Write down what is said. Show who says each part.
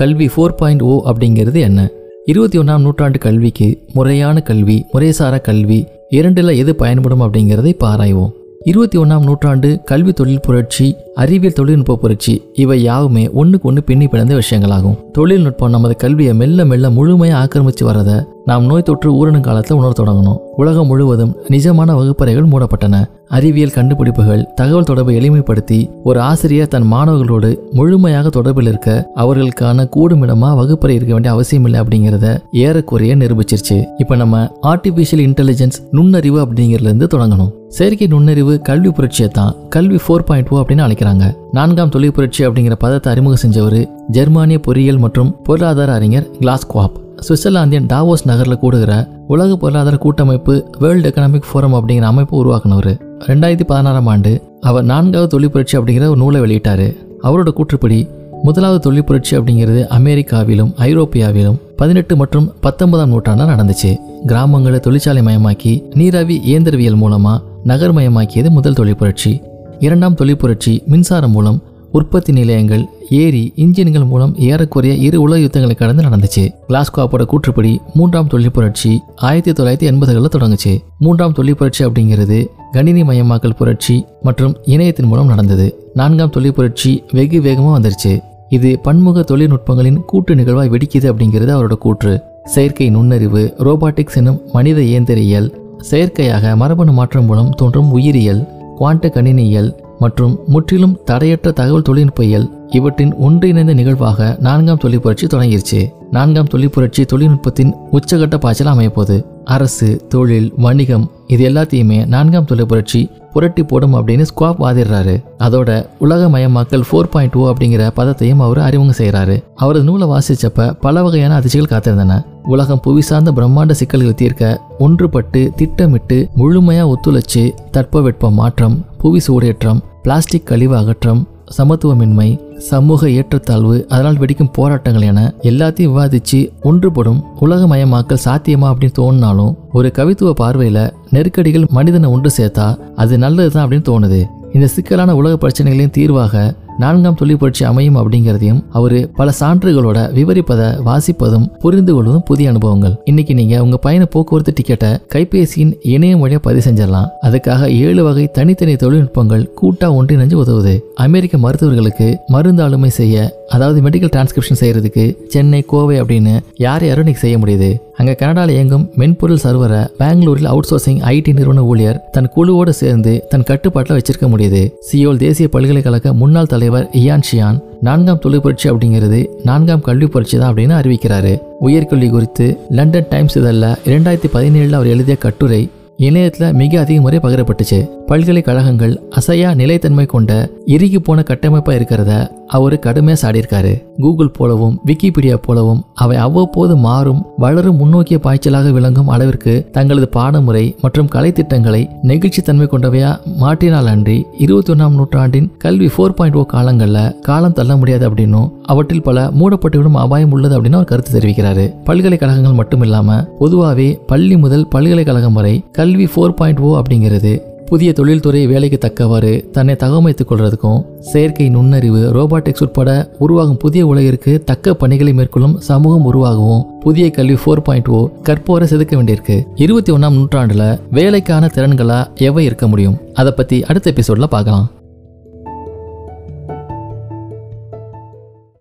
Speaker 1: கல்வி four point ஓ அப்படிங்கிறது என்ன? இருபத்தி ஒன்றாம் நூற்றாண்டு கல்விக்கு முறையான கல்வி முறைசாரா கல்வி இரண்டில் எது பயன்படும் அப்படிங்கிறதை இப்போ ஆராய்வோம் இருபத்தி ஒன்றாம் நூற்றாண்டு கல்வி தொழில் புரட்சி அறிவியல் தொழில்நுட்ப புரட்சி இவை யாவுமே ஒன்றுக்கு ஒன்று பின்னி பிறந்த விஷயங்களாகும். தொழில்நுட்பம் நமது கல்வியை மெல்ல மெல்ல முழுமையாக ஆக்கிரமித்து வரதை நாம் நோய் தொற்று ஊரணு காலத்தை உணர தொடங்கணும். உலகம் முழுவதும் நிஜமான வகுப்பறைகள் மூடப்பட்டன. அறிவியல் கண்டுபிடிப்புகள் தகவல் தொடர்பை எளிமைப்படுத்தி ஒரு ஆசிரியர் தன் மாணவர்களோடு முழுமையாக தொடர்பில் இருக்க அவர்களுக்கான கூடுமிடமா வகுப்பறை இருக்க வேண்டிய அவசியம் இல்லை அப்படிங்கிறத ஏறக்குறைய நிரூபிச்சிருச்சு. இப்போ நம்ம ஆர்டிஃபிஷியல் இன்டெலிஜென்ஸ் நுண்ணறிவு அப்படிங்கிறதுல இருந்து தொடங்கணும். செயற்கை நுண்ணறிவு கல்வி புரட்சியை தான் கல்வி ஃபோர் பாயிண்ட் ஓ அப்படின்னு அழைக்கிறாங்க. நான்காம் தொழில் புரட்சி அப்படிங்கிற பதத்தை அறிமுகம் செஞ்சவர் ஜெர்மானிய பொறியியல் மற்றும் பொருளாதார அறிஞர் கிளாஸ்குவாப் சுவிட்சர்லாந்தின் டாவோஸ் நகரில் கூடுகிற உலக பொருளாதார கூட்டமைப்பு வேர்ல்டு எக்கனாமிக் ஃபோரம் அப்படிங்கிற அமைப்பு உருவாக்குனவர். ரெண்டாயிரத்தி பதினாறாம் ஆண்டு அவர் நான்காவது தொழில் புரட்சி அப்படிங்கிற ஒரு நூலை வெளியிட்டாரு. அவரோட கூற்றுப்படி முதலாவது தொழில் புரட்சி அப்படிங்கிறது அமெரிக்காவிலும் ஐரோப்பியாவிலும் பதினெட்டு மற்றும் பத்தொன்பதாம் நூற்றாண்டில் நடந்துச்சு. கிராமங்களை தொழிற்சாலை மயமாக்கி நீராவி இயந்திரவியல் மூலமாக நகர்மயமாக்கியது முதல் தொழில் புரட்சி. இரண்டாம் தொழில் புரட்சி மின்சாரம் மூலம் உற்பத்தி நிலையங்கள் ஏரி இன்ஜின்கள் மூலம் ஏறக்குறைய இரு உலக யுத்தங்களை கடந்து நடந்துச்சு. கிளாஸ்கோப்போட கூற்றுப்படி மூன்றாம் தொழில் புரட்சி ஆயிரத்தி தொள்ளாயிரத்தி எண்பதுகளில் தொடங்குச்சு. மூன்றாம் தொழில் புரட்சி அப்படிங்கிறது கணினி மயமாக்கல் புரட்சி மற்றும் இணையத்தின் மூலம் நடந்தது. நான்காம் தொழில் புரட்சி வெகு வேகமாக வந்துருச்சு. இது பன்முக தொழில்நுட்பங்களின் கூட்டு நிகழ்வாய் வெடிக்குது அப்படிங்கிறது அவரோட கூற்று. செயற்கை நுண்ணறிவு ரோபாட்டிக்ஸ் எனும் மனித இயந்திரியல் செயற்கையாக மரபணு மாற்றம் மூலம் தோன்றும் உயிரியல் குவாண்ட கணினியியல் மற்றும் முற்றிலும் தடையற்ற தகவல் தொழில்நுட்பியல் இவற்றின் ஒன்றிணைந்த நிகழ்வாக நான்காம் தொழிற்புரட்சி தொடங்கிருச்சு. நான்காம் தொழிற்புரட்சி தொழில்நுட்பத்தின் உச்சகட்ட பாய்ச்சல் அமையப்போகுது. அரசு தொழில் வணிகம் இது எல்லாத்தையுமே நான்காம் தொழிற்புரட்சி புரட்டி போடும் அப்படின்னு ஸ்குவாப் வாதிடுறாரு. அதோட உலகமயமாக்கல் ஃபோர் பாயிண்ட் ஓ அப்படிங்கிற பதத்தையும் அவர் அறிமுகம் செய்கிறாரு அவரது நூலை வாசிச்சப்ப பல வகையான அதிர்ச்சிகள் காத்திருந்தன. உலகம் புவி சார்ந்த பிரம்மாண்ட சிக்கல்களை தீர்க்க ஒன்றுபட்டு திட்டமிட்டு முழுமையா ஒத்துழைச்சு தட்பவெட்ப மாற்றம் புவி சூடேற்றம் பிளாஸ்டிக் கழிவு அகற்றம் சமத்துவமின்மை சமூக ஏற்றத்தாழ்வு அதனால் வெடிக்கும் போராட்டங்கள் என எல்லாத்தையும் விவாதிச்சு ஒன்றுபடும் உலகமயமாக்கல் சாத்தியமா அப்படின்னு தோணுனாலும் ஒரு கவித்துவ பார்வையில நெருக்கடிகள் மனிதனை ஒன்று சேர்த்தா அது நல்லதுதான் அப்படின்னு தோணுது. இந்த சிக்கலான உலக பிரச்சனைகளின் தீர்வாக நான்காம் தொழில் புரட்சி அமையும் அப்படிங்கிறதையும் அவர் பல சான்றுகளோட விவரிப்பதை வாசிப்பதும் புரிந்து கொள்வதும் புதிய அனுபவங்கள். இன்னைக்கு நீங்க உங்க பயண போக்குவரத்து டிக்கெட்டை கைபேசியின் இணைய மொழியை பதிவு செஞ்சிடலாம். அதுக்காக ஏழு வகை தனித்தனி தொழில்நுட்பங்கள் கூட்டா ஒன்றிணைஞ்சு உதவுது. அமெரிக்க மருத்துவர்களுக்கு மருந்து ஆளுமை செய்ய அதாவது மெடிக்கல் டிரான்ஸ்கிரிப்ஷன் செய்யறதுக்கு சென்னை கோவை அப்படின்னு யார் யாரும் இன்னைக்கு செய்ய முடியுது. அங்க கனடாவில் இயங்கும் மென்பொருள் சர்வரை பெங்களூரில் அவுட் சோர்சிங் ஐடி நிறுவன ஊழியர் தன் குழுவோடு சேர்ந்து தன் கட்டுப்பாட்டில் வச்சிருக்க முடியுது. சியோல் தேசிய பல்கலைக்கழக முன்னாள் தலைவர் இயான் ஷியான் நான்காம் தொழில் புரட்சி அப்படிங்கிறது நான்காம் கல்வி புரட்சி தான் அப்படின்னு அறிவிக்கிறாரு. உயர்கல்வி குறித்து லண்டன் டைம்ஸ் இதழில் இரண்டாயிரத்தி பதினேழில் அவர் எழுதிய கட்டுரை இணையத்தில் மிக அதிக முறை பகிரப்பட்டுச்சு. பல்கலைக்கழகங்கள் அசையா நிலைத்தன்மை கொண்ட இறுகி போன கட்டமைப்பா இருக்கிறத அவர் கடுமையாக சாடியிருக்காரு. கூகுள் போலவும் விக்கிபீடியா போலவும் அவை அவ்வப்போது மாறும் வளரும் முன்னோக்கிய பாய்ச்சலாக விளங்கும் அளவிற்கு தங்களது பாடமுறை மற்றும் கலைத்திட்டங்களை நெகிழ்ச்சித்தன்மை கொண்டவையா மாற்றினால் அன்றி இருபத்தி ஒன்றாம் நூற்றாண்டின் கல்வி ஃபோர் பாயிண்ட் ஓ oh காலங்களில் காலம் தள்ள முடியாது அப்படின்னும் அவற்றில் பல மூடப்பட்டுவிடும் அபாயம் உள்ளது அப்படின்னு அவர் கருத்து தெரிவிக்கிறாரு. பல்கலைக்கழகங்கள் மட்டும் இல்லாமல் பொதுவாகவே பள்ளி முதல் பல்கலைக்கழகம் வரை கல்வி ஃபோர் பாயிண்ட் ஓ அப்படிங்கிறது புதிய தொழில்துறை வேலைக்கு தக்கவாறு தன்னை தகவமைத்துக் கொள்றதுக்கும் செயற்கை நுண்ணறிவு ரோபாட்டிக்ஸ் உட்பட உருவாகும் புதிய உலகிற்கு தக்க பணிகளை மேற்கொள்ளும் சமூகம் உருவாகவும் புதிய கல்வி ஃபோர் பாயிண்ட் ஓ கற்போரை செதுக்க வேண்டியிருக்கு. இருபத்தி ஒன்றாம் நூற்றாண்டுல வேலைக்கான திறன்களா எவை இருக்க முடியும்? அதை பத்தி அடுத்த எபிசோட்ல பார்க்கலாம்.